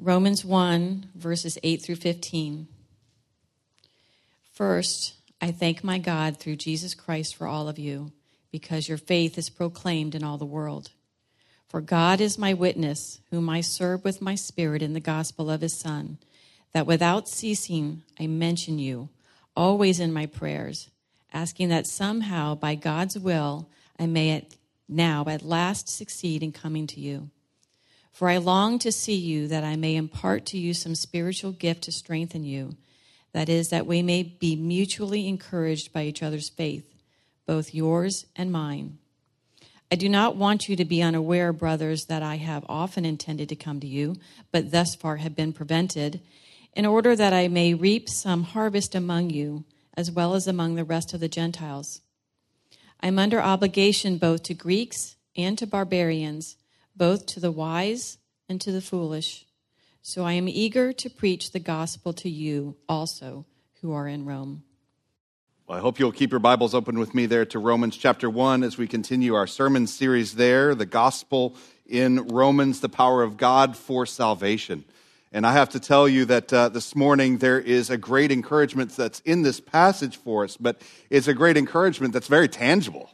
Romans 1, verses 8 through 15. First, I thank my God through Jesus Christ for all of you, because your faith is proclaimed in all the world. For God is my witness, whom I serve with my spirit in the gospel of his Son, that without ceasing I mention you, always in my prayers, asking that somehow, by God's will, I may at now at last succeed in coming to you. For I long to see you that I may impart to you some spiritual gift to strengthen you. That is, that we may be mutually encouraged by each other's faith, both yours and mine. I do not want you to be unaware, brothers, that I have often intended to come to you, but thus far have been prevented, in order that I may reap some harvest among you, as well as among the rest of the Gentiles. I am under obligation both to Greeks and to barbarians both to the wise and to the foolish. So I am eager to preach the gospel to you also who are in Rome. Well, I hope you'll keep your Bibles open with me there to Romans chapter 1 as we continue our sermon series there, the gospel in Romans, the power of God for salvation. And I have to tell you that uh, this morning there is a great encouragement that's in this passage for us, but it's a great encouragement that's very tangible.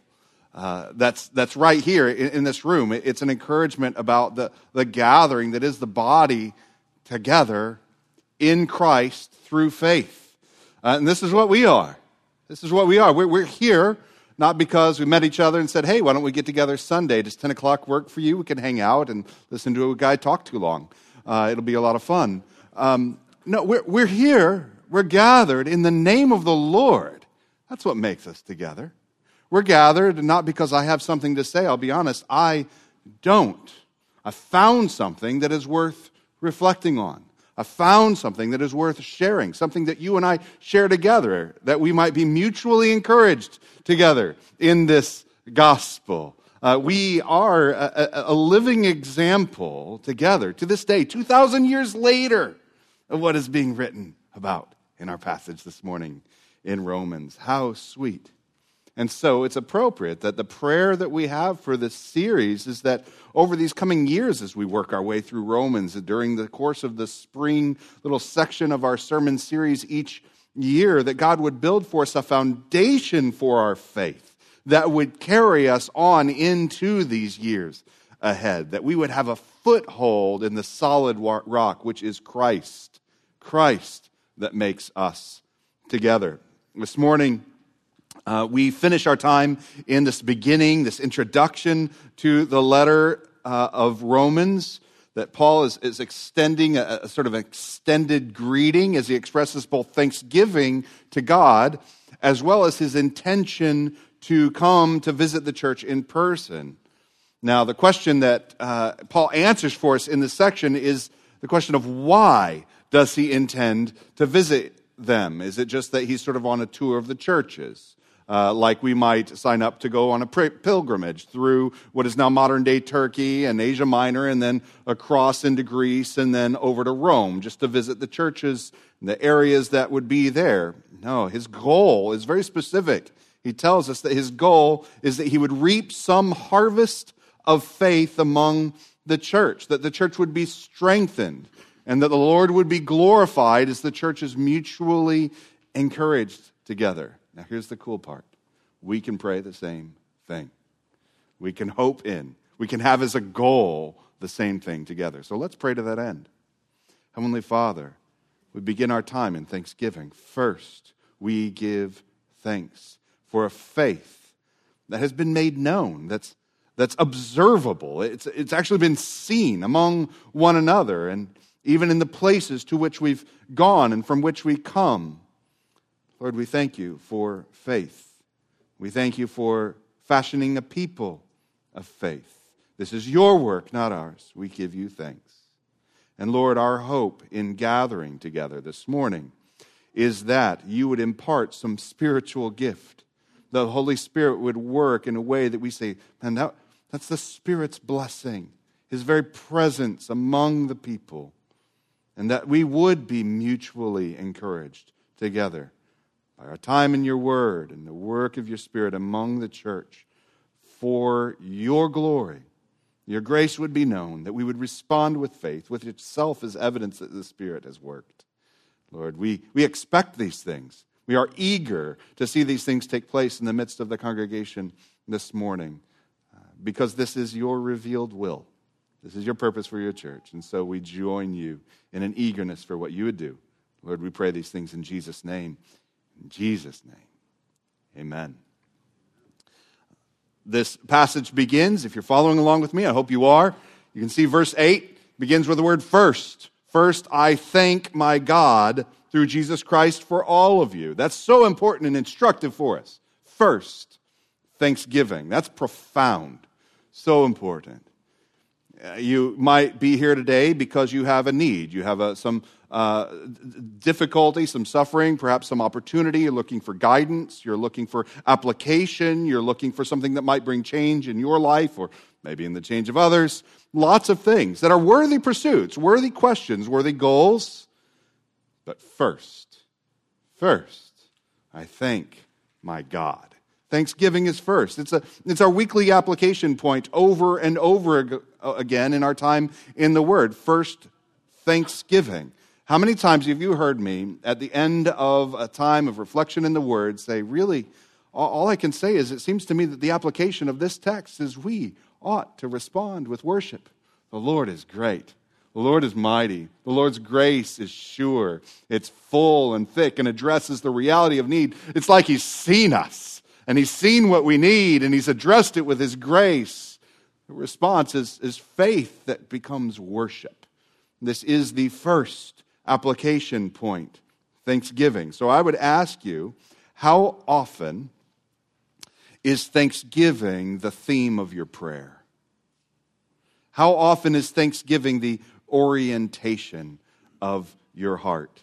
Uh, that's, that's right here in, in, this room. It's an encouragement about the, the gathering that is the body together in Christ through faith. Uh, and this is what we are. This is what we are. We're, we're here not because we met each other and said, hey, why don't we get together Sunday? Does 10 o'clock work for you? We can hang out and listen to a guy talk too long. Uh, it'll be a lot of fun. Um, no, we're, we're here. We're gathered in the name of the Lord. That's what makes us together. We're gathered not because I have something to say. I'll be honest, I don't. I found something that is worth reflecting on. I found something that is worth sharing, something that you and I share together, that we might be mutually encouraged together in this gospel. Uh, we are a, a, living example together to this day, 2,000 years later, of what is being written about in our passage this morning in Romans. How sweet and so it's appropriate that the prayer that we have for this series is that over these coming years, as we work our way through Romans, during the course of the spring little section of our sermon series each year, that God would build for us a foundation for our faith that would carry us on into these years ahead, that we would have a foothold in the solid rock, which is Christ. Christ that makes us together. This morning, uh, we finish our time in this beginning, this introduction to the letter uh, of Romans that Paul is, is extending a, a, sort of extended greeting as he expresses both thanksgiving to God as well as his intention to come to visit the church in person. Now, the question that uh, Paul answers for us in this section is the question of why does he intend to visit them? Is it just that he's sort of on a tour of the churches? Uh, like we might sign up to go on a pilgrimage through what is now modern day Turkey and Asia Minor, and then across into Greece, and then over to Rome, just to visit the churches and the areas that would be there. No, his goal is very specific. He tells us that his goal is that he would reap some harvest of faith among the church, that the church would be strengthened, and that the Lord would be glorified as the church is mutually encouraged together. Now, here's the cool part we can pray the same thing. We can hope in, we can have as a goal the same thing together. So let's pray to that end. Heavenly Father, we begin our time in thanksgiving. First, we give thanks for a faith that has been made known, that's, that's observable. It's, it's actually been seen among one another and even in the places to which we've gone and from which we come. Lord, we thank you for faith. We thank you for fashioning a people of faith. This is your work, not ours. We give you thanks. And Lord, our hope in gathering together this morning is that you would impart some spiritual gift. The Holy Spirit would work in a way that we say, man, that, that's the Spirit's blessing, His very presence among the people, and that we would be mutually encouraged together by our time in your word and the work of your spirit among the church for your glory your grace would be known, that we would respond with faith, which itself is evidence that the Spirit has worked. Lord, we, we expect these things. We are eager to see these things take place in the midst of the congregation this morning uh, because this is your revealed will. This is your purpose for your church. And so we join you in an eagerness for what you would do. Lord, we pray these things in Jesus' name. In Jesus' name. Amen. This passage begins, if you're following along with me, I hope you are. You can see verse 8 begins with the word first. First, I thank my God through Jesus Christ for all of you. That's so important and instructive for us. First, thanksgiving. That's profound. So important. Uh, you might be here today because you have a need. You have a, some uh, difficulty, some suffering, perhaps some opportunity. You're looking for guidance. You're looking for application. You're looking for something that might bring change in your life or maybe in the change of others. Lots of things that are worthy pursuits, worthy questions, worthy goals. But first, first, I thank my God. Thanksgiving is first. It's, a, it's our weekly application point over and over again in our time in the Word. First, thanksgiving. How many times have you heard me at the end of a time of reflection in the Word say, really, all I can say is it seems to me that the application of this text is we ought to respond with worship. The Lord is great. The Lord is mighty. The Lord's grace is sure. It's full and thick and addresses the reality of need. It's like He's seen us and He's seen what we need and He's addressed it with His grace. The response is, is faith that becomes worship. This is the first application point thanksgiving. So I would ask you, how often is thanksgiving the theme of your prayer? How often is thanksgiving the orientation of your heart.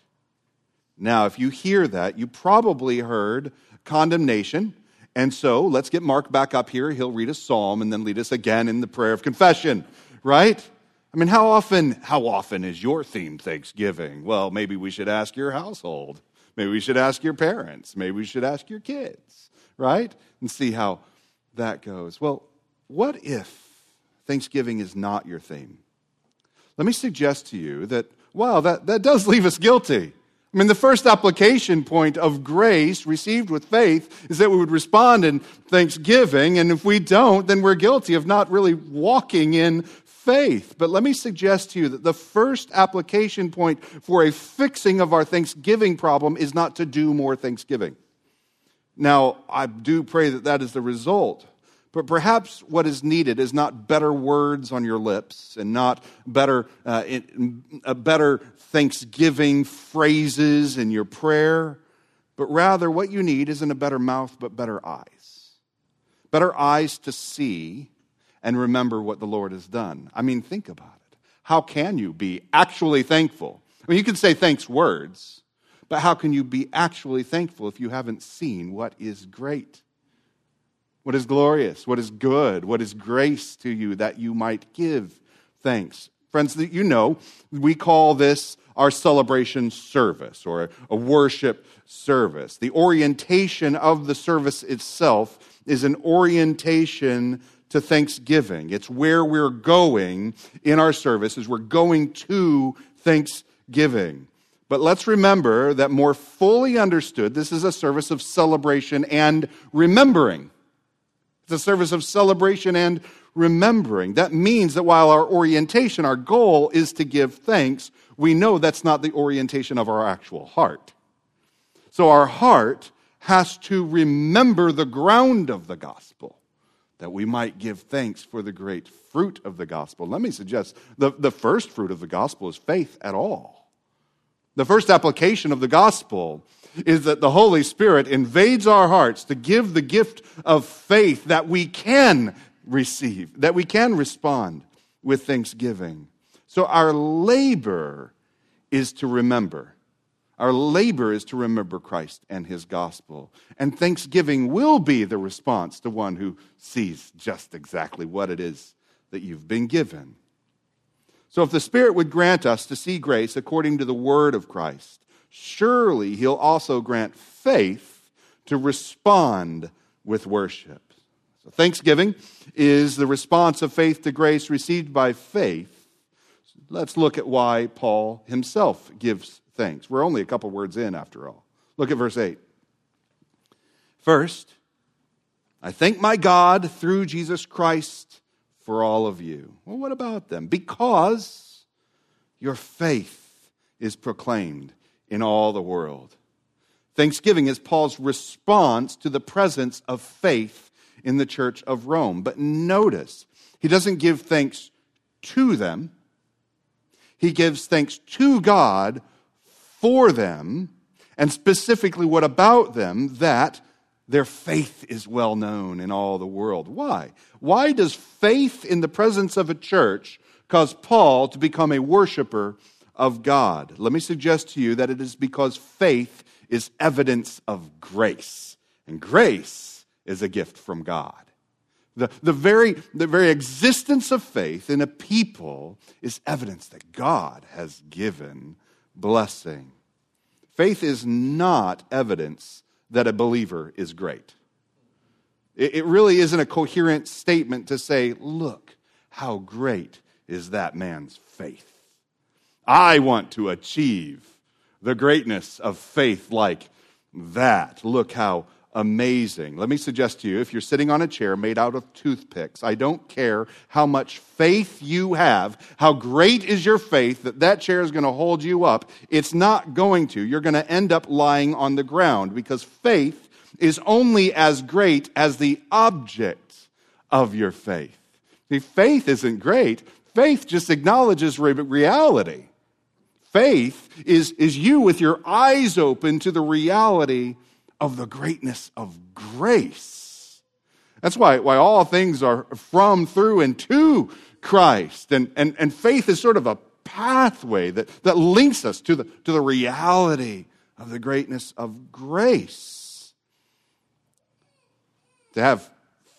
Now, if you hear that, you probably heard condemnation. And so let's get Mark back up here. He'll read a psalm and then lead us again in the prayer of confession, right? I mean, how often, how often is your theme Thanksgiving? Well, maybe we should ask your household. Maybe we should ask your parents. Maybe we should ask your kids, right? And see how that goes. Well, what if Thanksgiving is not your theme? let me suggest to you that, wow, that, that does leave us guilty. I mean, the first application point of grace received with faith is that we would respond in thanksgiving, and if we don't, then we're guilty of not really walking in faith. But let me suggest to you that the first application point for a fixing of our thanksgiving problem is not to do more thanksgiving. Now, I do pray that that is the result. But perhaps what is needed is not better words on your lips and not better, uh, uh, better thanksgiving phrases in your prayer, but rather what you need isn't a better mouth, but better eyes. Better eyes to see and remember what the Lord has done. I mean, think about it. How can you be actually thankful? I mean, you can say thanks words, but how can you be actually thankful if you haven't seen what is great? what is glorious, what is good, what is grace to you that you might give thanks. Friends, you know, we call this our celebration service or a worship service. The orientation of the service itself is an orientation to thanksgiving. It's where we're going in our service as we're going to thanksgiving. But let's remember that more fully understood, this is a service of celebration and remembering. It's a service of celebration and remembering. That means that while our orientation, our goal is to give thanks, we know that's not the orientation of our actual heart. So our heart has to remember the ground of the gospel that we might give thanks for the great fruit of the gospel. Let me suggest the, the first fruit of the gospel is faith at all. The first application of the gospel is that the Holy Spirit invades our hearts to give the gift of faith that we can receive, that we can respond with thanksgiving. So our labor is to remember. Our labor is to remember Christ and his gospel. And thanksgiving will be the response to one who sees just exactly what it is that you've been given. So, if the Spirit would grant us to see grace according to the word of Christ, surely he'll also grant faith to respond with worship. So thanksgiving is the response of faith to grace received by faith. Let's look at why Paul himself gives thanks. We're only a couple words in, after all. Look at verse 8. First, I thank my God through Jesus Christ for all of you. Well, what about them? Because your faith is proclaimed in all the world. Thanksgiving is Paul's response to the presence of faith in the church of Rome. But notice, he doesn't give thanks to them, he gives thanks to God for them, and specifically, what about them? That their faith is well known in all the world. Why? Why does faith in the presence of a church cause Paul to become a worshiper of God? Let me suggest to you that it is because faith is evidence of grace. And grace is a gift from God. The, the, very, the very existence of faith in a people is evidence that God has given blessing. Faith is not evidence that a believer is great. It, really isn't a coherent statement to say, look, how great is that man's faith. I want to achieve the greatness of faith like that. Look how amazing. Let me suggest to you if you're sitting on a chair made out of toothpicks, I don't care how much faith you have, how great is your faith that that chair is going to hold you up. It's not going to. You're going to end up lying on the ground because faith is only as great as the object of your faith. See, faith isn't great, faith just acknowledges reality. Faith is, is you with your eyes open to the reality of the greatness of grace. That's why, why all things are from, through, and to Christ. And, and, and faith is sort of a pathway that, that links us to the, to the reality of the greatness of grace. To have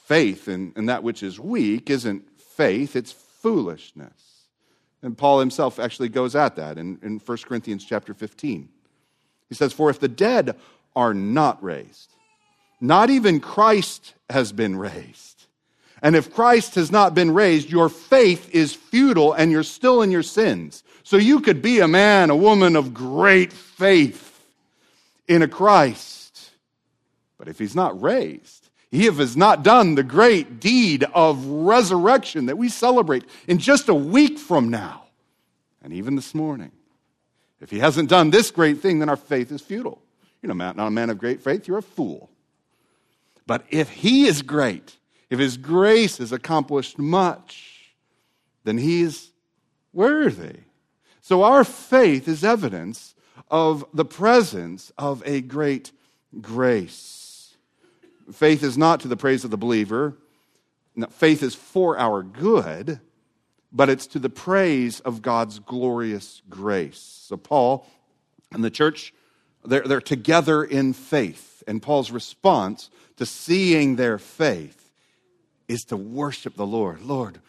faith in, in that which is weak isn't faith, it's foolishness. And Paul himself actually goes at that in, in 1 Corinthians chapter 15. He says, For if the dead are not raised, not even Christ has been raised. And if Christ has not been raised, your faith is futile and you're still in your sins. So you could be a man, a woman of great faith in a Christ. But if he's not raised, he has not done the great deed of resurrection that we celebrate in just a week from now, and even this morning. If he hasn't done this great thing, then our faith is futile. You're not a man of great faith, you're a fool. But if he is great, if his grace has accomplished much, then he's worthy. So our faith is evidence of the presence of a great grace. Faith is not to the praise of the believer. Faith is for our good, but it's to the praise of God's glorious grace. So, Paul and the church, they're, they're together in faith. And Paul's response to seeing their faith is to worship the Lord. Lord,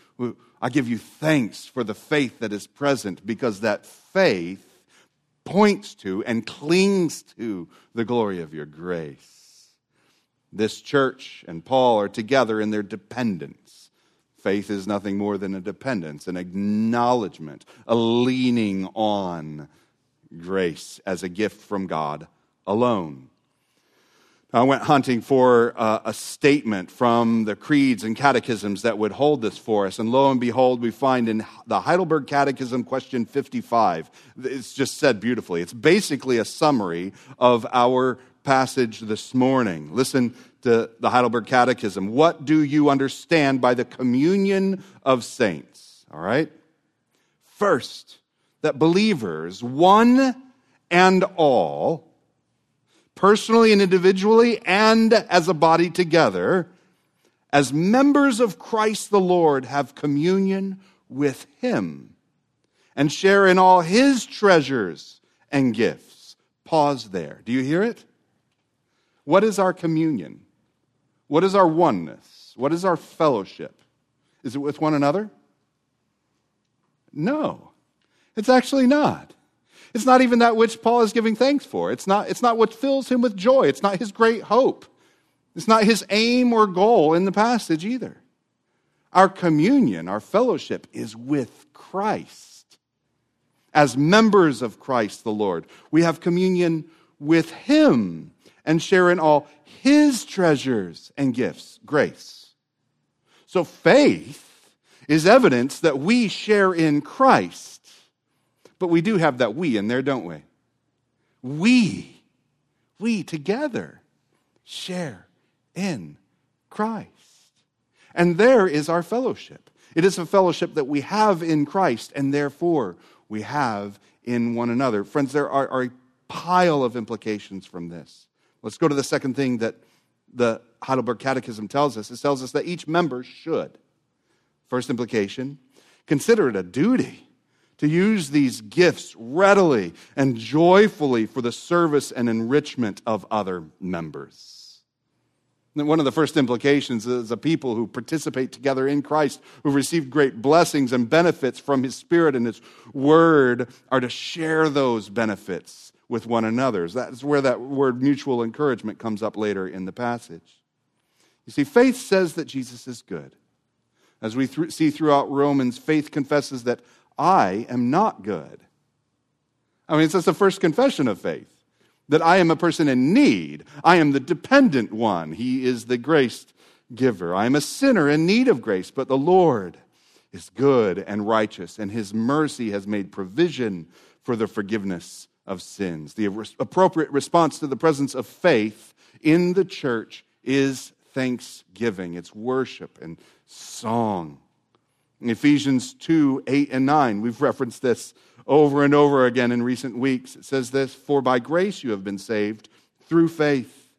I give you thanks for the faith that is present because that faith points to and clings to the glory of your grace. This church and Paul are together in their dependence. Faith is nothing more than a dependence, an acknowledgement, a leaning on grace as a gift from God alone. I went hunting for uh, a statement from the creeds and catechisms that would hold this for us. And lo and behold, we find in the Heidelberg Catechism, question 55, it's just said beautifully. It's basically a summary of our passage this morning. Listen to the Heidelberg Catechism. What do you understand by the communion of saints? All right? First, that believers, one and all, personally and individually, and as a body together, as members of Christ the Lord, have communion with Him and share in all His treasures and gifts. Pause there. Do you hear it? What is our communion? What is our oneness? What is our fellowship? Is it with one another? No, it's actually not. It's not even that which Paul is giving thanks for. It's not, it's not what fills him with joy. It's not his great hope. It's not his aim or goal in the passage either. Our communion, our fellowship is with Christ. As members of Christ the Lord, we have communion with him and share in all his treasures and gifts, grace. So faith is evidence that we share in Christ. But we do have that we in there, don't we? We, we together share in Christ. And there is our fellowship. It is a fellowship that we have in Christ, and therefore we have in one another. Friends, there are, are a pile of implications from this. Let's go to the second thing that the Heidelberg Catechism tells us. It tells us that each member should. First implication consider it a duty to use these gifts readily and joyfully for the service and enrichment of other members. One of the first implications is a people who participate together in Christ, who receive great blessings and benefits from His Spirit and His Word, are to share those benefits with one another. That's where that word mutual encouragement comes up later in the passage. You see, faith says that Jesus is good. As we th- see throughout Romans, faith confesses that I am not good. I mean, it's just the first confession of faith that I am a person in need. I am the dependent one. He is the grace giver. I am a sinner in need of grace, but the Lord is good and righteous, and his mercy has made provision for the forgiveness of sins. The appropriate response to the presence of faith in the church is thanksgiving, it's worship and song. In Ephesians 2 8 and 9, we've referenced this over and over again in recent weeks. It says this For by grace you have been saved through faith.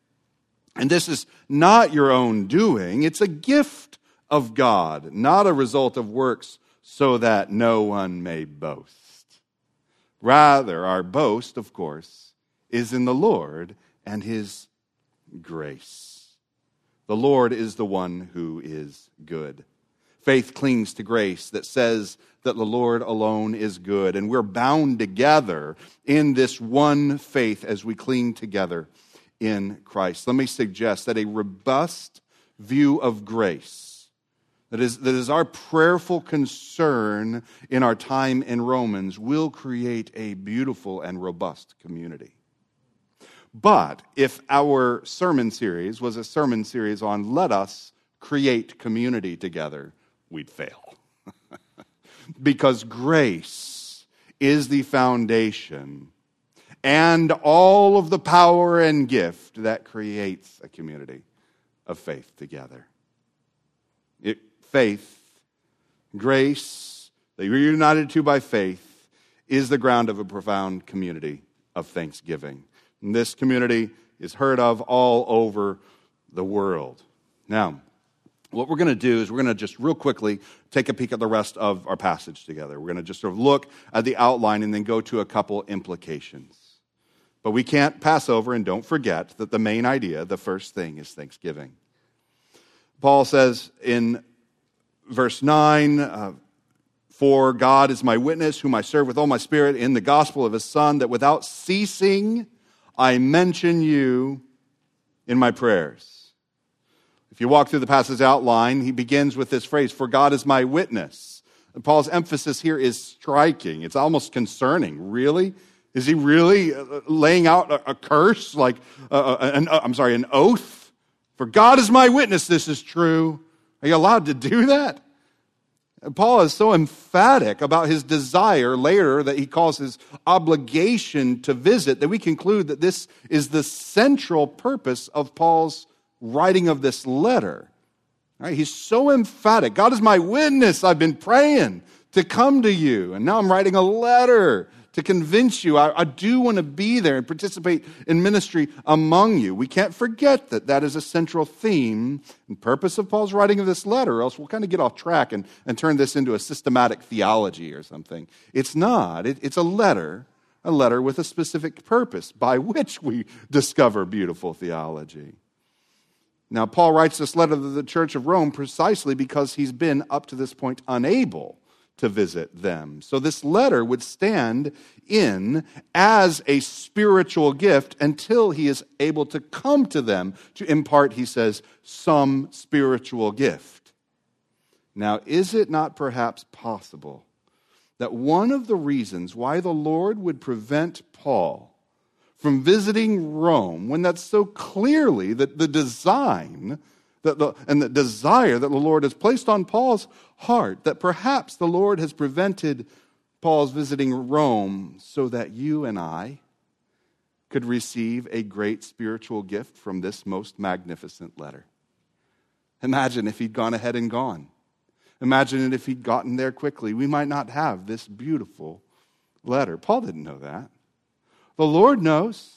And this is not your own doing, it's a gift of God, not a result of works, so that no one may boast. Rather, our boast, of course, is in the Lord and his grace. The Lord is the one who is good. Faith clings to grace that says that the Lord alone is good. And we're bound together in this one faith as we cling together in Christ. Let me suggest that a robust view of grace, that is, that is our prayerful concern in our time in Romans, will create a beautiful and robust community. But if our sermon series was a sermon series on let us create community together, we'd fail. because grace is the foundation and all of the power and gift that creates a community of faith together. It, faith, grace, that you're united to by faith, is the ground of a profound community of thanksgiving. And this community is heard of all over the world. Now, what we're going to do is we're going to just real quickly take a peek at the rest of our passage together. We're going to just sort of look at the outline and then go to a couple implications. But we can't pass over and don't forget that the main idea, the first thing, is thanksgiving. Paul says in verse 9, uh, For God is my witness, whom I serve with all my spirit in the gospel of his Son, that without ceasing I mention you in my prayers. If you walk through the passage outline, he begins with this phrase, For God is my witness. And Paul's emphasis here is striking. It's almost concerning. Really? Is he really uh, laying out a, curse, like, uh, uh, an, I'm sorry, an oath? For God is my witness, this is true. Are you allowed to do that? And Paul is so emphatic about his desire later that he calls his obligation to visit that we conclude that this is the central purpose of Paul's writing of this letter. Right? He's so emphatic. God is my witness. I've been praying to come to you. And now I'm writing a letter to convince you I, I, do want to be there and participate in ministry among you. We can't forget that that is a central theme and purpose of Paul's writing of this letter, or else we'll kind of get off track and, and turn this into a systematic theology or something. It's not. It, it's a letter, a letter with a specific purpose by which we discover beautiful theology. Now, Paul writes this letter to the church of Rome precisely because he's been, up to this point, unable to visit them. So this letter would stand in as a spiritual gift until he is able to come to them to impart, he says, some spiritual gift. Now, is it not perhaps possible that one of the reasons why the Lord would prevent Paul from visiting Rome when that's so clearly that the design that the, and the desire that the Lord has placed on Paul's heart, that perhaps the Lord has prevented Paul's visiting Rome so that you and I could receive a great spiritual gift from this most magnificent letter. Imagine if he'd gone ahead and gone. Imagine if he'd gotten there quickly. We might not have this beautiful letter. Paul didn't know that. The Lord knows,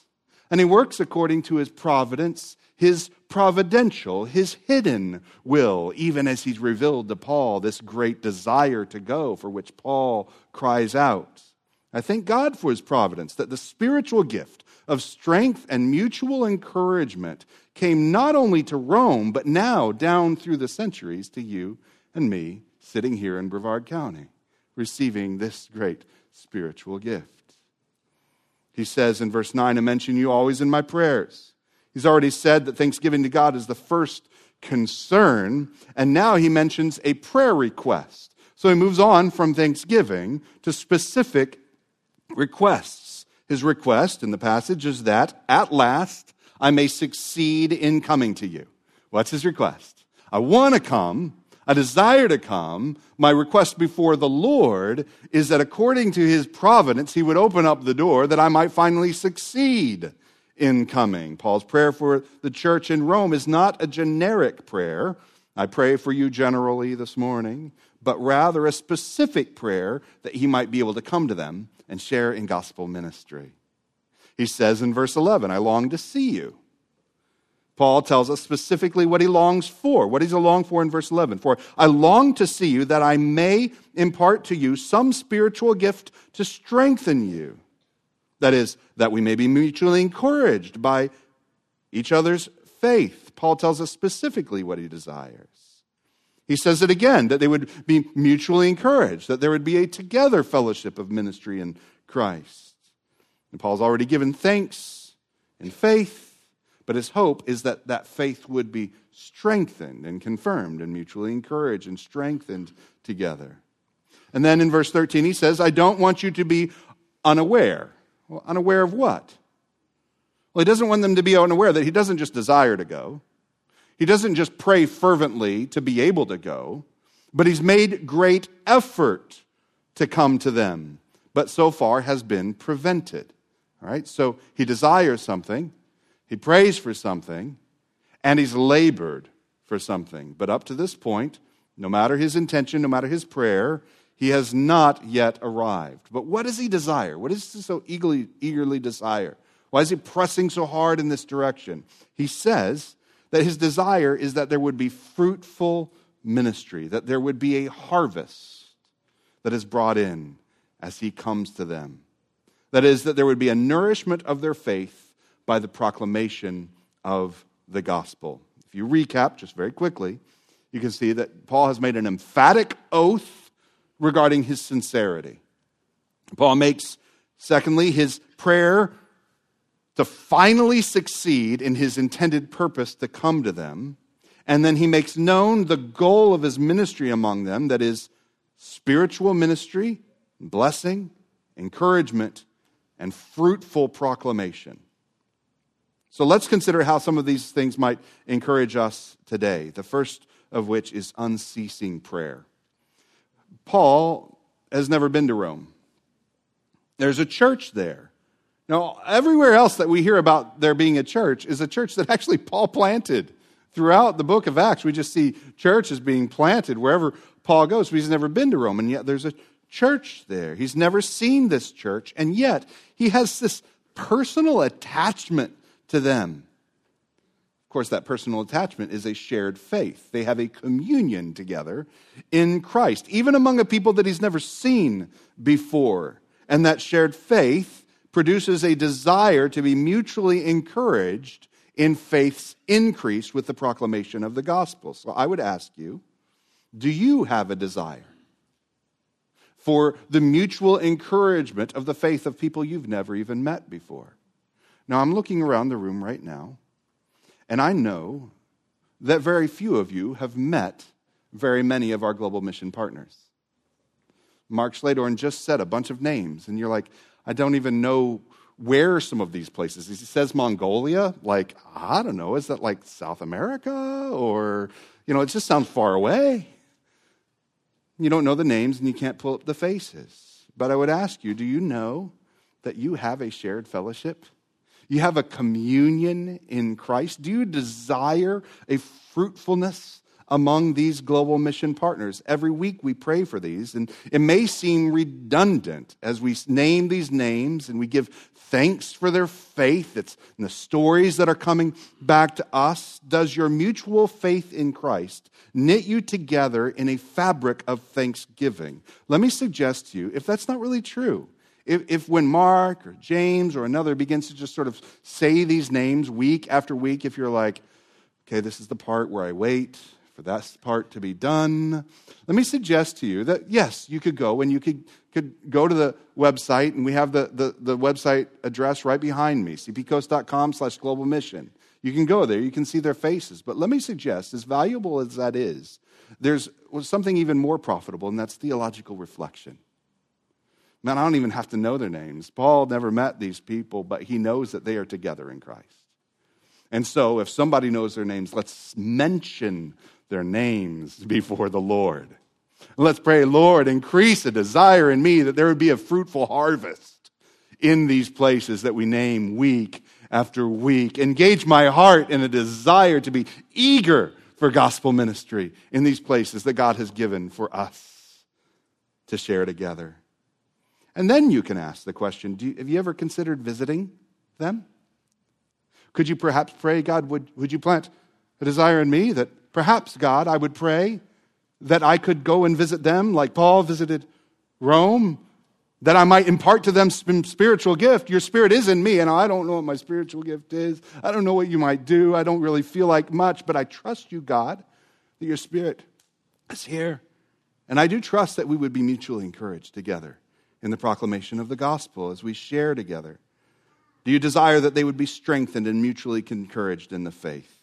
and He works according to His providence, His providential, His hidden will, even as He's revealed to Paul this great desire to go for which Paul cries out. I thank God for His providence that the spiritual gift of strength and mutual encouragement came not only to Rome, but now down through the centuries to you and me sitting here in Brevard County, receiving this great spiritual gift. He says in verse 9, I mention you always in my prayers. He's already said that thanksgiving to God is the first concern, and now he mentions a prayer request. So he moves on from thanksgiving to specific requests. His request in the passage is that at last I may succeed in coming to you. What's his request? I want to come, a desire to come, my request before the Lord is that according to his providence, he would open up the door that I might finally succeed in coming. Paul's prayer for the church in Rome is not a generic prayer. I pray for you generally this morning, but rather a specific prayer that he might be able to come to them and share in gospel ministry. He says in verse 11, I long to see you Paul tells us specifically what he longs for. What does he long for in verse 11? For I long to see you that I may impart to you some spiritual gift to strengthen you. That is, that we may be mutually encouraged by each other's faith. Paul tells us specifically what he desires. He says it again that they would be mutually encouraged, that there would be a together fellowship of ministry in Christ. And Paul's already given thanks in faith but his hope is that that faith would be strengthened and confirmed and mutually encouraged and strengthened together. And then in verse 13, he says, I don't want you to be unaware. Well, unaware of what? Well, he doesn't want them to be unaware that he doesn't just desire to go. He doesn't just pray fervently to be able to go, but he's made great effort to come to them, but so far has been prevented. All right? So he desires something, he prays for something and he's labored for something. But up to this point, no matter his intention, no matter his prayer, he has not yet arrived. But what does he desire? What does he so eagerly, eagerly desire? Why is he pressing so hard in this direction? He says that his desire is that there would be fruitful ministry, that there would be a harvest that is brought in as he comes to them. That is, that there would be a nourishment of their faith by the proclamation of the gospel. If you recap just very quickly, you can see that Paul has made an emphatic oath regarding his sincerity. Paul makes, secondly, his prayer to finally succeed in his intended purpose to come to them. And then he makes known the goal of his ministry among them that is spiritual ministry, blessing, encouragement, and fruitful proclamation. So let's consider how some of these things might encourage us today. The first of which is unceasing prayer. Paul has never been to Rome. There's a church there. Now, everywhere else that we hear about there being a church is a church that actually Paul planted. Throughout the book of Acts, we just see churches being planted wherever Paul goes, he's never been to Rome, and yet there's a church there. He's never seen this church, and yet he has this personal attachment to them. Of course, that personal attachment is a shared faith. They have a communion together in Christ, even among a people that he's never seen before. And that shared faith produces a desire to be mutually encouraged in faith's increase with the proclamation of the gospel. So I would ask you do you have a desire? for the mutual encouragement of the faith of people you've never even met before. Now, I'm looking around the room right now, and I know that very few of you have met very many of our global mission partners. Mark Schladorn just said a bunch of names, and you're like, I don't even know where some of these places. He says Mongolia, like, I don't know, is that like South America? Or, you know, it just sounds far away. You don't know the names and you can't pull up the faces. But I would ask you, do you know that you have a shared fellowship? You have a communion in Christ? Do you desire a fruitfulness among these global mission partners. Every week we pray for these, and it may seem redundant as we name these names and we give thanks for their faith. It's the stories that are coming back to us. Does your mutual faith in Christ knit you together in a fabric of thanksgiving? Let me suggest to you, if that's not really true, if, if when Mark or James or another begins to just sort of say these names week after week, if you're like, okay, this is the part where I wait, for that part to be done. Let me suggest to you that yes, you could go and you could, could go to the website, and we have the, the, the website address right behind me, cpcoast.com slash global mission. You can go there, you can see their faces. But let me suggest, as valuable as that is, there's something even more profitable, and that's theological reflection. Man, I don't even have to know their names. Paul never met these people, but he knows that they are together in Christ. And so, if somebody knows their names, let's mention their names before the Lord. Let's pray, Lord, increase a desire in me that there would be a fruitful harvest in these places that we name week after week. Engage my heart in a desire to be eager for gospel ministry in these places that God has given for us to share together. And then you can ask the question you, Have you ever considered visiting them? Could you perhaps pray, God, would, would you plant a desire in me that Perhaps, God, I would pray that I could go and visit them like Paul visited Rome, that I might impart to them some spiritual gift. Your spirit is in me, and I don't know what my spiritual gift is. I don't know what you might do. I don't really feel like much, but I trust you, God, that your spirit is here. And I do trust that we would be mutually encouraged together in the proclamation of the gospel as we share together. Do you desire that they would be strengthened and mutually encouraged in the faith?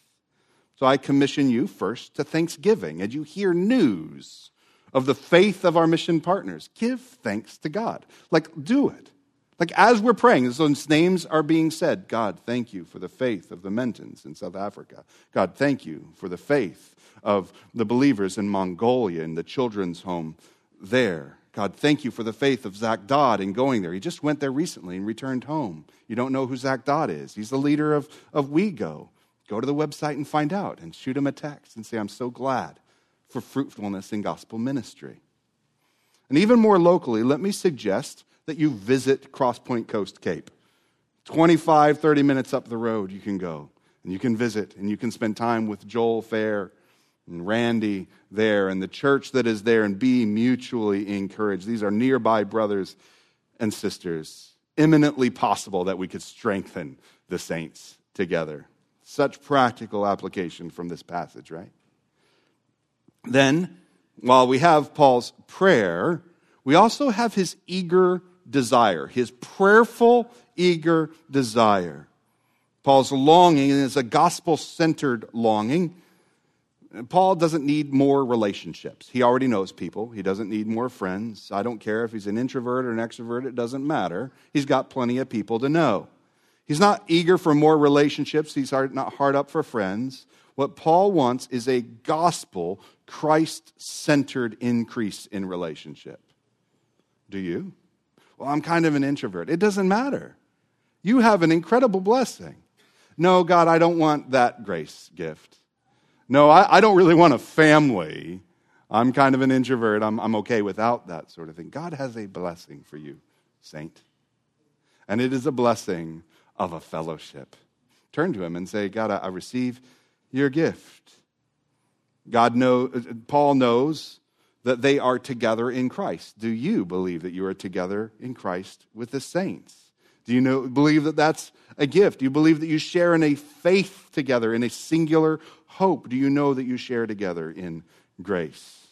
So I commission you first to thanksgiving. As you hear news of the faith of our mission partners, give thanks to God. Like, do it. Like, as we're praying, those names are being said, God, thank you for the faith of the Mentons in South Africa. God, thank you for the faith of the believers in Mongolia in the children's home there. God, thank you for the faith of Zach Dodd in going there. He just went there recently and returned home. You don't know who Zach Dodd is. He's the leader of, of We Go. Go to the website and find out and shoot him a text and say, I'm so glad for fruitfulness in gospel ministry. And even more locally, let me suggest that you visit CrossPointe Coast Cape. 25, 30 minutes up the road, you can go and you can visit and you can spend time with Joel Fair and Randy there and the church that is there and be mutually encouraged. These are nearby brothers and sisters. Eminently possible that we could strengthen the saints together. Such practical application from this passage, right? Then, while we have Paul's prayer, we also have his eager desire, his prayerful, eager desire. Paul's longing is a gospel centered longing. Paul doesn't need more relationships. He already knows people. He doesn't need more friends. I don't care if he's an introvert or an extrovert, it doesn't matter. He's got plenty of people to know. He's not eager for more relationships, he's not hard up for friends. What Paul wants is a gospel, Christ centered increase in relationship. Do you? Well, I'm kind of an introvert. It doesn't matter. You have an incredible blessing. No, God, I don't want that grace gift. No, I, I don't really want a family. I'm kind of an introvert. I'm, I'm okay without that sort of thing. God has a blessing for you, saint. And it is a blessing of a fellowship. Turn to him and say, God, I receive your gift. God know, Paul knows that they are together in Christ. Do you believe that you are together in Christ with the saints? Do you know, believe that that's a gift? Do you believe that you share in a faith together, in a singular hope? Do you know that you share together in grace?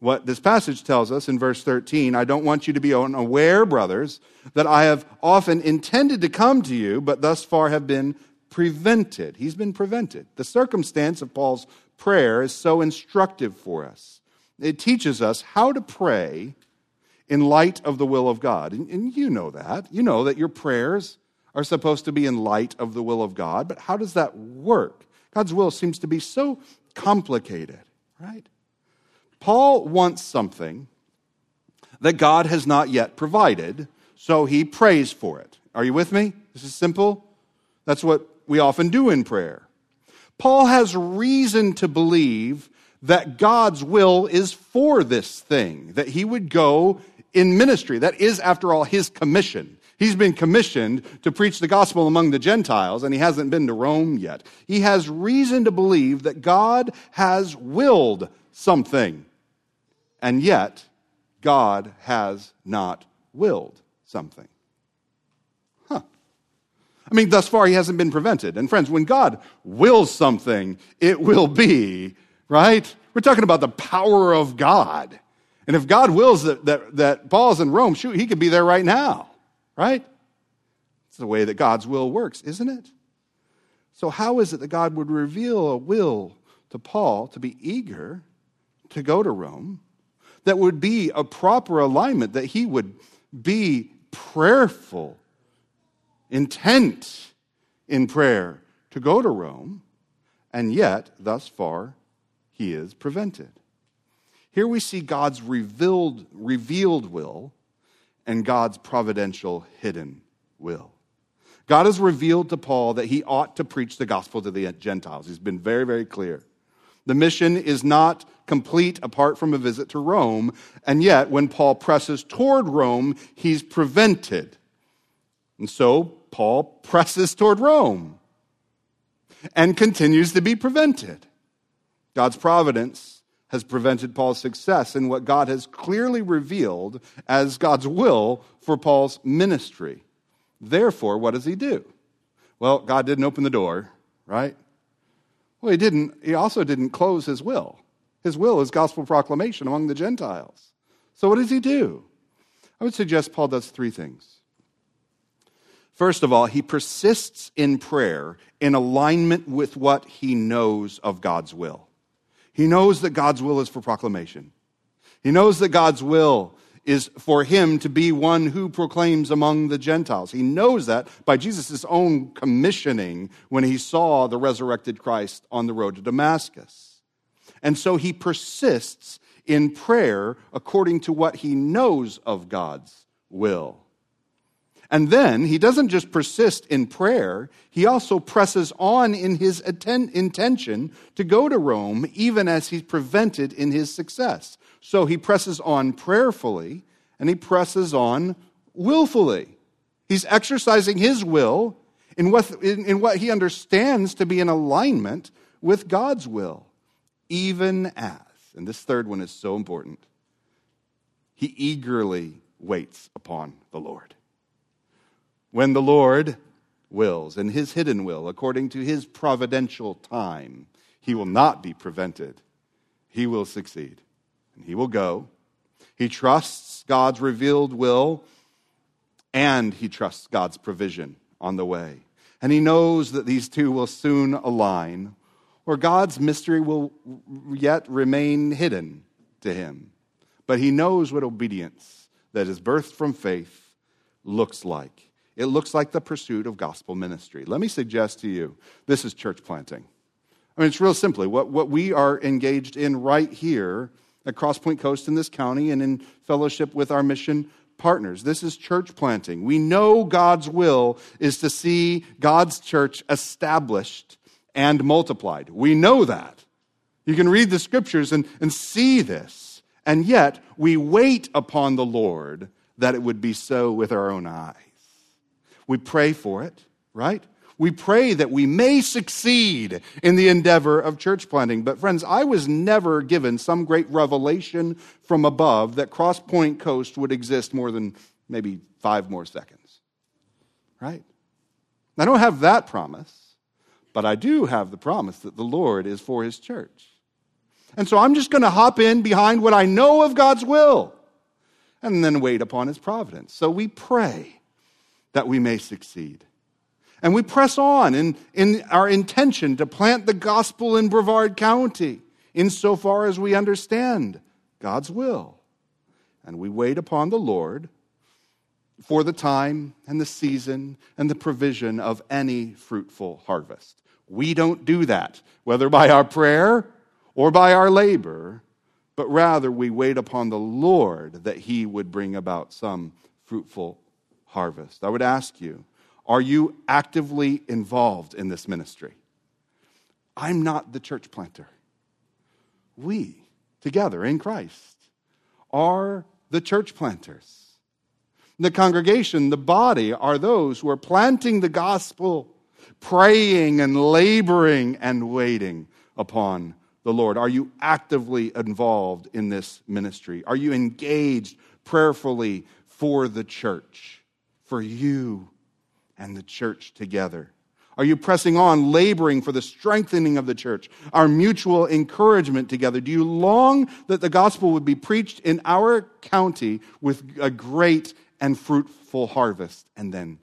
What this passage tells us in verse 13 I don't want you to be unaware, brothers, that I have often intended to come to you, but thus far have been prevented. He's been prevented. The circumstance of Paul's prayer is so instructive for us. It teaches us how to pray in light of the will of God. And, and, you know that. You know that your prayers are supposed to be in light of the will of God, but how does that work? God's will seems to be so complicated, right? Paul wants something that God has not yet provided, so he prays for it. Are you with me? This is simple. That's what we often do in prayer. Paul has reason to believe that God's will is for this thing, that he would go in ministry. That is, after all, his commission. He's been commissioned to preach the gospel among the Gentiles, and he hasn't been to Rome yet. He has reason to believe that God has willed something, and yet God has not willed something. Huh. I mean, thus far, he hasn't been prevented. And friends, when God wills something, it will be, right? We're talking about the power of God. And if God wills that, that, that Paul's in Rome, shoot, he could be there right now, right? It's the way that God's will works, isn't it? So, how is it that God would reveal a will to Paul to be eager to go to Rome that would be a proper alignment, that he would be prayerful, intent in prayer to go to Rome, and yet, thus far, he is prevented? Here we see God's revealed, revealed will and God's providential hidden will. God has revealed to Paul that he ought to preach the gospel to the Gentiles. He's been very, very clear. The mission is not complete apart from a visit to Rome, and yet when Paul presses toward Rome, he's prevented. And so Paul presses toward Rome and continues to be prevented. God's providence has prevented Paul's success in what God has clearly revealed as God's will for Paul's ministry. Therefore, what does he do? Well, God didn't open the door, right? Well, he didn't. He also didn't close his will. His will is gospel proclamation among the Gentiles. So, what does he do? I would suggest Paul does three things. First of all, he persists in prayer in alignment with what he knows of God's will. He knows that God's will is for proclamation. He knows that God's will is for him to be one who proclaims among the Gentiles. He knows that by Jesus' own commissioning when he saw the resurrected Christ on the road to Damascus. And so he persists in prayer according to what he knows of God's will. And then he doesn't just persist in prayer, he also presses on in his atten- intention to go to Rome, even as he's prevented in his success. So he presses on prayerfully and he presses on willfully. He's exercising his will in what, in, in what he understands to be in alignment with God's will, even as, and this third one is so important, he eagerly waits upon the Lord when the Lord wills, and his hidden will, according to his providential time, he will not be prevented. He will succeed, and he will go. He trusts God's revealed will, and he trusts God's provision on the way. And he knows that these two will soon align, or God's mystery will yet remain hidden to him. But he knows what obedience that is birthed from faith looks like. It looks like the pursuit of gospel ministry. Let me suggest to you this is church planting. I mean, it's real simply what, what we are engaged in right here at CrossPointe Coast in this county and in fellowship with our mission partners. This is church planting. We know God's will is to see God's church established and multiplied. We know that. You can read the scriptures and, and see this. And yet, we wait upon the Lord that it would be so with our own eyes. We pray for it, right? We pray that we may succeed in the endeavor of church planting. But, friends, I was never given some great revelation from above that CrossPointe Coast would exist more than maybe five more seconds, right? I don't have that promise, but I do have the promise that the Lord is for his church. And so I'm just going to hop in behind what I know of God's will and then wait upon his providence. So we pray that we may succeed. And we press on in, in our intention to plant the gospel in Brevard County insofar as we understand God's will. And we wait upon the Lord for the time and the season and the provision of any fruitful harvest. We don't do that, whether by our prayer or by our labor, but rather we wait upon the Lord that He would bring about some fruitful harvest. I would ask you, are you actively involved in this ministry? I'm not the church planter. We, together in Christ, are the church planters. The congregation, the body, are those who are planting the gospel, praying and laboring and waiting upon the Lord. Are you actively involved in this ministry? Are you engaged prayerfully for the church, for you and the church together? Are you pressing on, laboring for the strengthening of the church, our mutual encouragement together? Do you long that the gospel would be preached in our county with a great and fruitful harvest, and then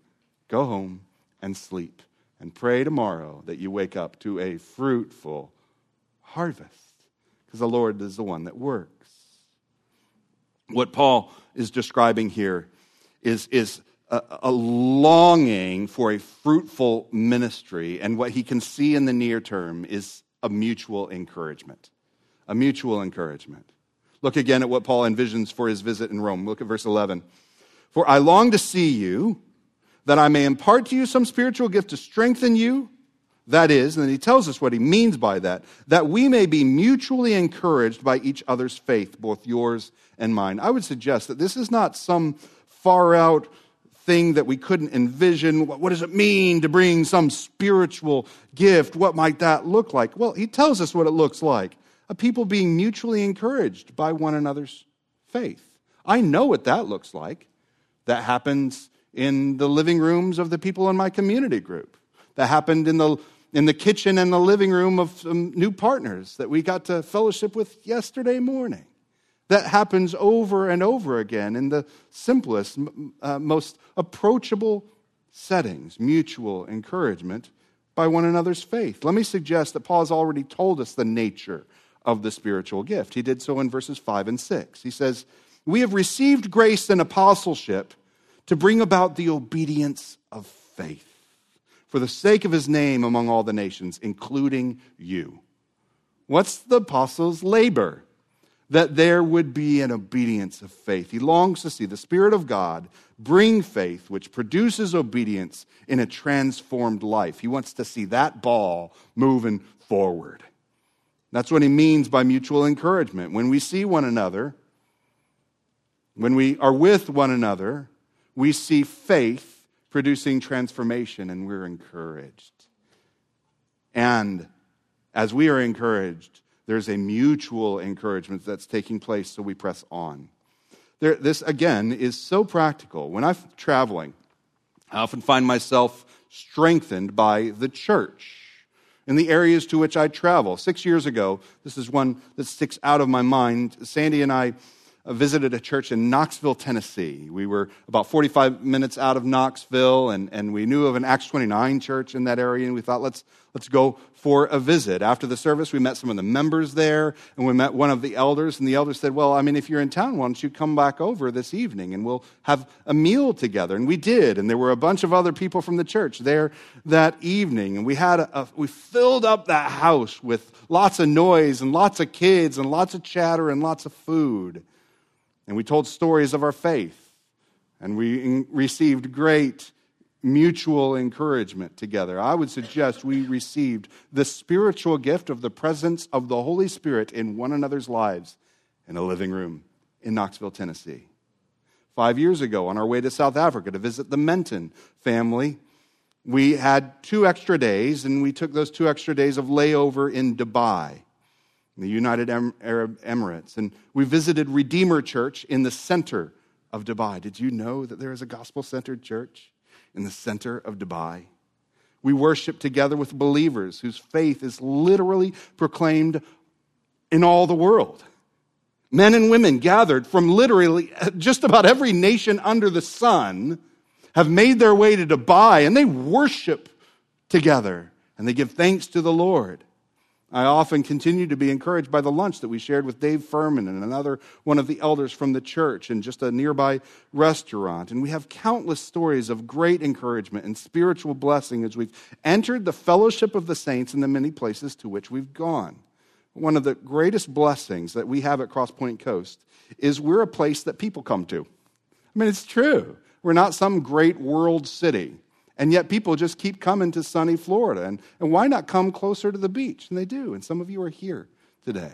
go home and sleep and pray tomorrow that you wake up to a fruitful harvest? Because the Lord is the one that works. What Paul is describing here is, is a, a, longing for a fruitful ministry, and what he can see in the near term is a mutual encouragement. A mutual encouragement. Look again at what Paul envisions for his visit in Rome. Look at verse 11. For I long to see you, that I may impart to you some spiritual gift to strengthen you. That is, and then he tells us what he means by that, that we may be mutually encouraged by each other's faith, both yours and mine. I would suggest that this is not some far out thing that we couldn't envision. What, does it mean to bring some spiritual gift? What might that look like? Well, he tells us what it looks like a people being mutually encouraged by one another's faith. I know what that looks like. That happens in the living rooms of the people in my community group. That happened in the, in the kitchen and the living room of some new partners that we got to fellowship with yesterday morning. That happens over and over again in the simplest, uh, most approachable settings, mutual encouragement by one another's faith. Let me suggest that Paul has already told us the nature of the spiritual gift. He did so in verses 5 and 6. He says, We have received grace and apostleship to bring about the obedience of faith for the sake of his name among all the nations, including you. What's the apostle's labor? That there would be an obedience of faith. He longs to see the Spirit of God bring faith, which produces obedience in a transformed life. He wants to see that ball moving forward. That's what he means by mutual encouragement. When we see one another, when we are with one another, we see faith producing transformation and we're encouraged. And as we are encouraged, there's a mutual encouragement that's taking place, so we press on. There, this, again, is so practical. When I'm traveling, I often find myself strengthened by the church in the areas to which I travel. Six years ago, this is one that sticks out of my mind. Sandy and I Uh, visited a church in Knoxville, Tennessee. We were about 45 minutes out of Knoxville, and, and we knew of an Acts 29 church in that area, and we thought, let's, let's go for a visit. After the service, we met some of the members there, and we met one of the elders, and the elder said, Well, I mean, if you're in town, why don't you come back over this evening, and we'll have a meal together? And we did, and there were a bunch of other people from the church there that evening, and we had a, a we filled up that house with lots of noise, and lots of kids, and lots of chatter, and lots of food. And we told stories of our faith. And we received great mutual encouragement together. I would suggest we received the spiritual gift of the presence of the Holy Spirit in one another's lives in a living room in Knoxville, Tennessee. Five years ago, on our way to South Africa to visit the Menton family, we had two extra days, and we took those two extra days of layover in Dubai the United Arab Emirates. And we visited Redeemer Church in the center of Dubai. Did you know that there is a gospel centered church in the center of Dubai? We worship together with believers whose faith is literally proclaimed in all the world. Men and women gathered from literally just about every nation under the sun have made their way to Dubai and they worship together and they give thanks to the Lord. I often continue to be encouraged by the lunch that we shared with Dave Furman and another one of the elders from the church in just a nearby restaurant. And we have countless stories of great encouragement and spiritual blessing as we've entered the fellowship of the saints in the many places to which we've gone. One of the greatest blessings that we have at CrossPointe Coast is we're a place that people come to. I mean, it's true. We're not some great world city. And yet people just keep coming to sunny Florida. And, and why not come closer to the beach? And they do. And some of you are here today.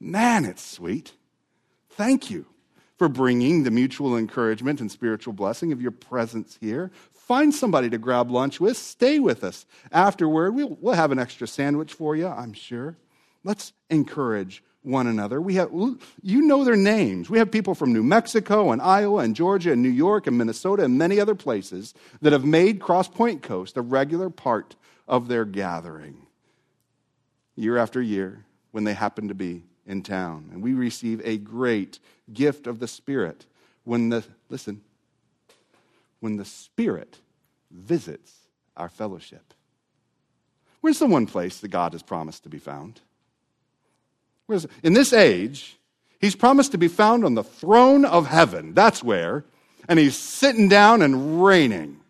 Man, it's sweet. Thank you for bringing the mutual encouragement and spiritual blessing of your presence here. Find somebody to grab lunch with. Stay with us. Afterward, we'll, we'll have an extra sandwich for you, I'm sure. Let's encourage one another. We have, you know their names. We have people from New Mexico and Iowa and Georgia and New York and Minnesota and many other places that have made CrossPointe Coast a regular part of their gathering year after year when they happen to be in town. And we receive a great gift of the Spirit when the, listen, when the Spirit visits our fellowship. Where's the one place that God has promised to be found? In this age, he's promised to be found on the throne of heaven. That's where. And he's sitting down and reigning.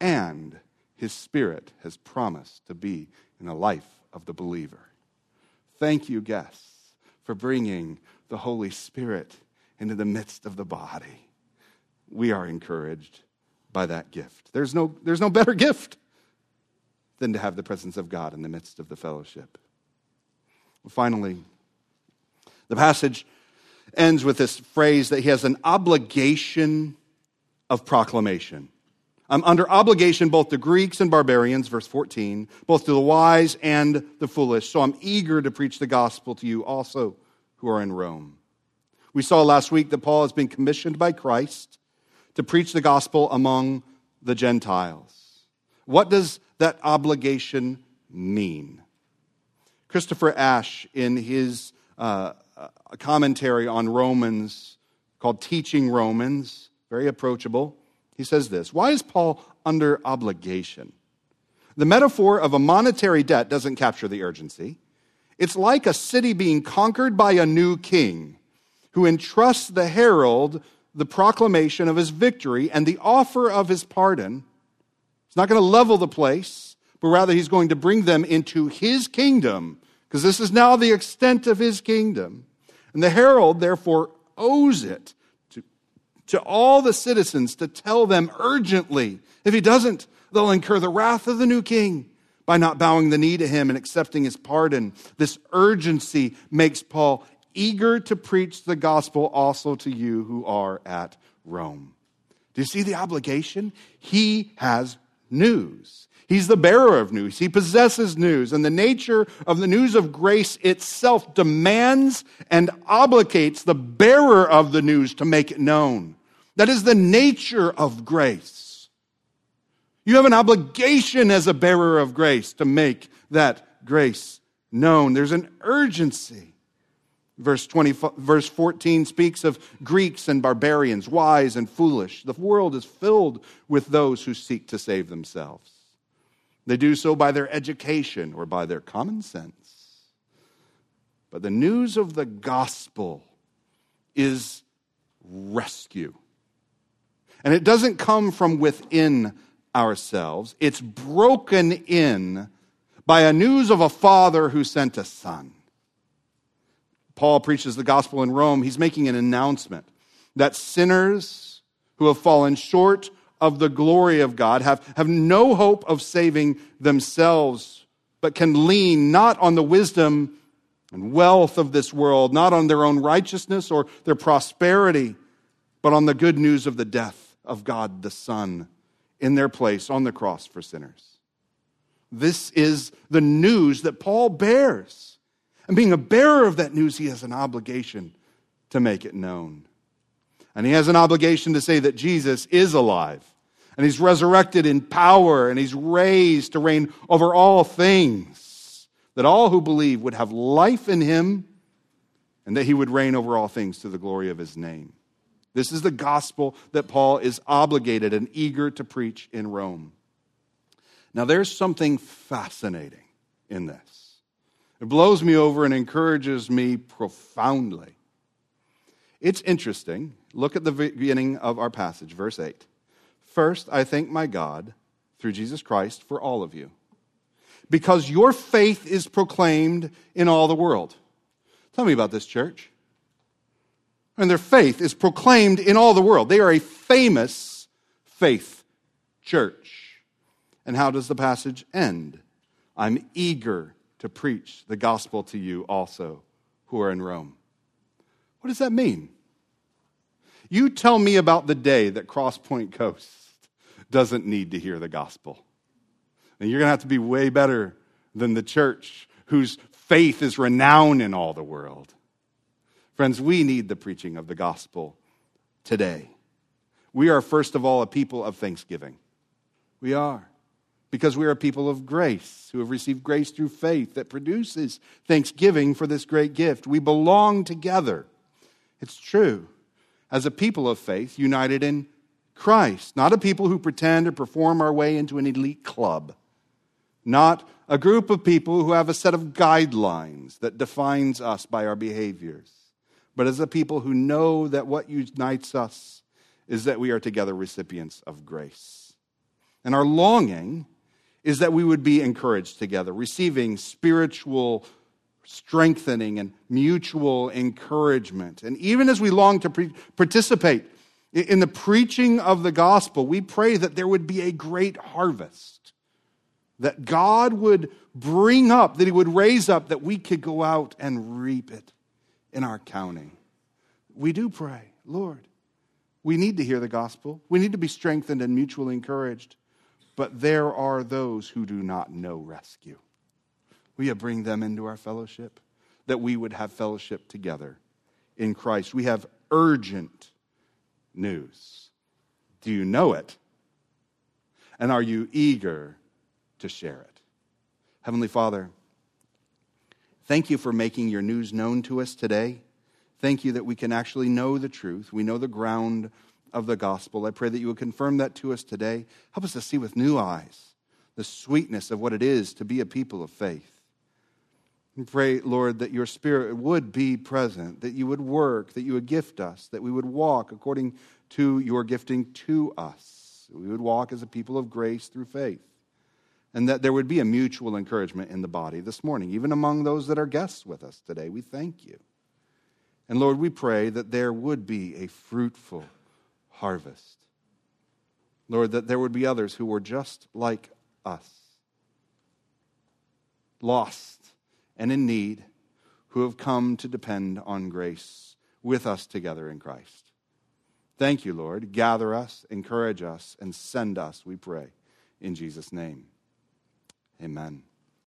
And his spirit has promised to be in the life of the believer. Thank you, guests, for bringing the Holy Spirit into the midst of the body. We are encouraged by that gift. There's no, there's no better gift than to have the presence of God in the midst of the fellowship. Finally, the passage ends with this phrase that he has an obligation of proclamation. I'm under obligation both to Greeks and barbarians, verse 14, both to the wise and the foolish. So I'm eager to preach the gospel to you also who are in Rome. We saw last week that Paul has been commissioned by Christ to preach the gospel among the Gentiles. What does that obligation mean? Christopher Ash, in his uh, commentary on Romans called Teaching Romans, very approachable, he says this Why is Paul under obligation? The metaphor of a monetary debt doesn't capture the urgency. It's like a city being conquered by a new king who entrusts the herald the proclamation of his victory and the offer of his pardon. He's not going to level the place but rather he's going to bring them into his kingdom, because this is now the extent of his kingdom. And the herald, therefore, owes it to, to all the citizens to tell them urgently. If he doesn't, they'll incur the wrath of the new king by not bowing the knee to him and accepting his pardon. This urgency makes Paul eager to preach the gospel also to you who are at Rome. Do you see the obligation? He has news. He's the bearer of news. He possesses news. And the nature of the news of grace itself demands and obligates the bearer of the news to make it known. That is the nature of grace. You have an obligation as a bearer of grace to make that grace known. There's an urgency. Verse, 20, verse 14 speaks of Greeks and barbarians, wise and foolish. The world is filled with those who seek to save themselves. They do so by their education or by their common sense. But the news of the gospel is rescue. And it doesn't come from within ourselves, it's broken in by a news of a father who sent a son. Paul preaches the gospel in Rome. He's making an announcement that sinners who have fallen short of the glory of God, have, have no hope of saving themselves, but can lean not on the wisdom and wealth of this world, not on their own righteousness or their prosperity, but on the good news of the death of God the Son in their place on the cross for sinners. This is the news that Paul bears. And being a bearer of that news, he has an obligation to make it known. And he has an obligation to say that Jesus is alive and he's resurrected in power and he's raised to reign over all things. that all who believe would have life in him and that he would reign over all things to the glory of his name. This is the gospel that Paul is obligated and eager to preach in Rome. Now, there's something fascinating in this. It blows me over and encourages me profoundly. It's interesting. Look at the beginning of our passage, verse 8. First, I thank my God through Jesus Christ for all of you, because your faith is proclaimed in all the world. Tell me about this church. And their faith is proclaimed in all the world. They are a famous faith church. And how does the passage end? I'm eager to preach the gospel to you also who are in Rome. What does that mean? You tell me about the day that CrossPointe Coast doesn't need to hear the gospel. And you're going to have to be way better than the church whose faith is renowned in all the world. Friends, we need the preaching of the gospel today. We are, first of all, a people of thanksgiving. We are. Because we are a people of grace who have received grace through faith that produces thanksgiving for this great gift. We belong together. It's true. As a people of faith, united in Christ, not a people who pretend to perform our way into an elite club, not a group of people who have a set of guidelines that defines us by our behaviors, but as a people who know that what unites us is that we are together recipients of grace. And our longing is that we would be encouraged together, receiving spiritual strengthening and mutual encouragement. And even as we long to pre- participate in the preaching of the gospel, we pray that there would be a great harvest, that God would bring up, that He would raise up, that we could go out and reap it in our counting. We do pray, Lord, we need to hear the gospel. We need to be strengthened and mutually encouraged. But there are those who do not know rescue. We have bring them into our fellowship, that we would have fellowship together in Christ. We have urgent news. Do you know it? And are you eager to share it? Heavenly Father, thank you for making your news known to us today. Thank you that we can actually know the truth. We know the ground of the gospel. I pray that you would confirm that to us today. Help us to see with new eyes the sweetness of what it is to be a people of faith. Pray, Lord, that your Spirit would be present, that you would work, that you would gift us, that we would walk according to your gifting to us. We would walk as a people of grace through faith. And that there would be a mutual encouragement in the body this morning, even among those that are guests with us today. We thank you. And Lord, we pray that there would be a fruitful harvest. Lord, that there would be others who were just like us, lost and in need who have come to depend on grace with us together in Christ. Thank you, Lord. Gather us, encourage us, and send us, we pray, in Jesus' name. Amen.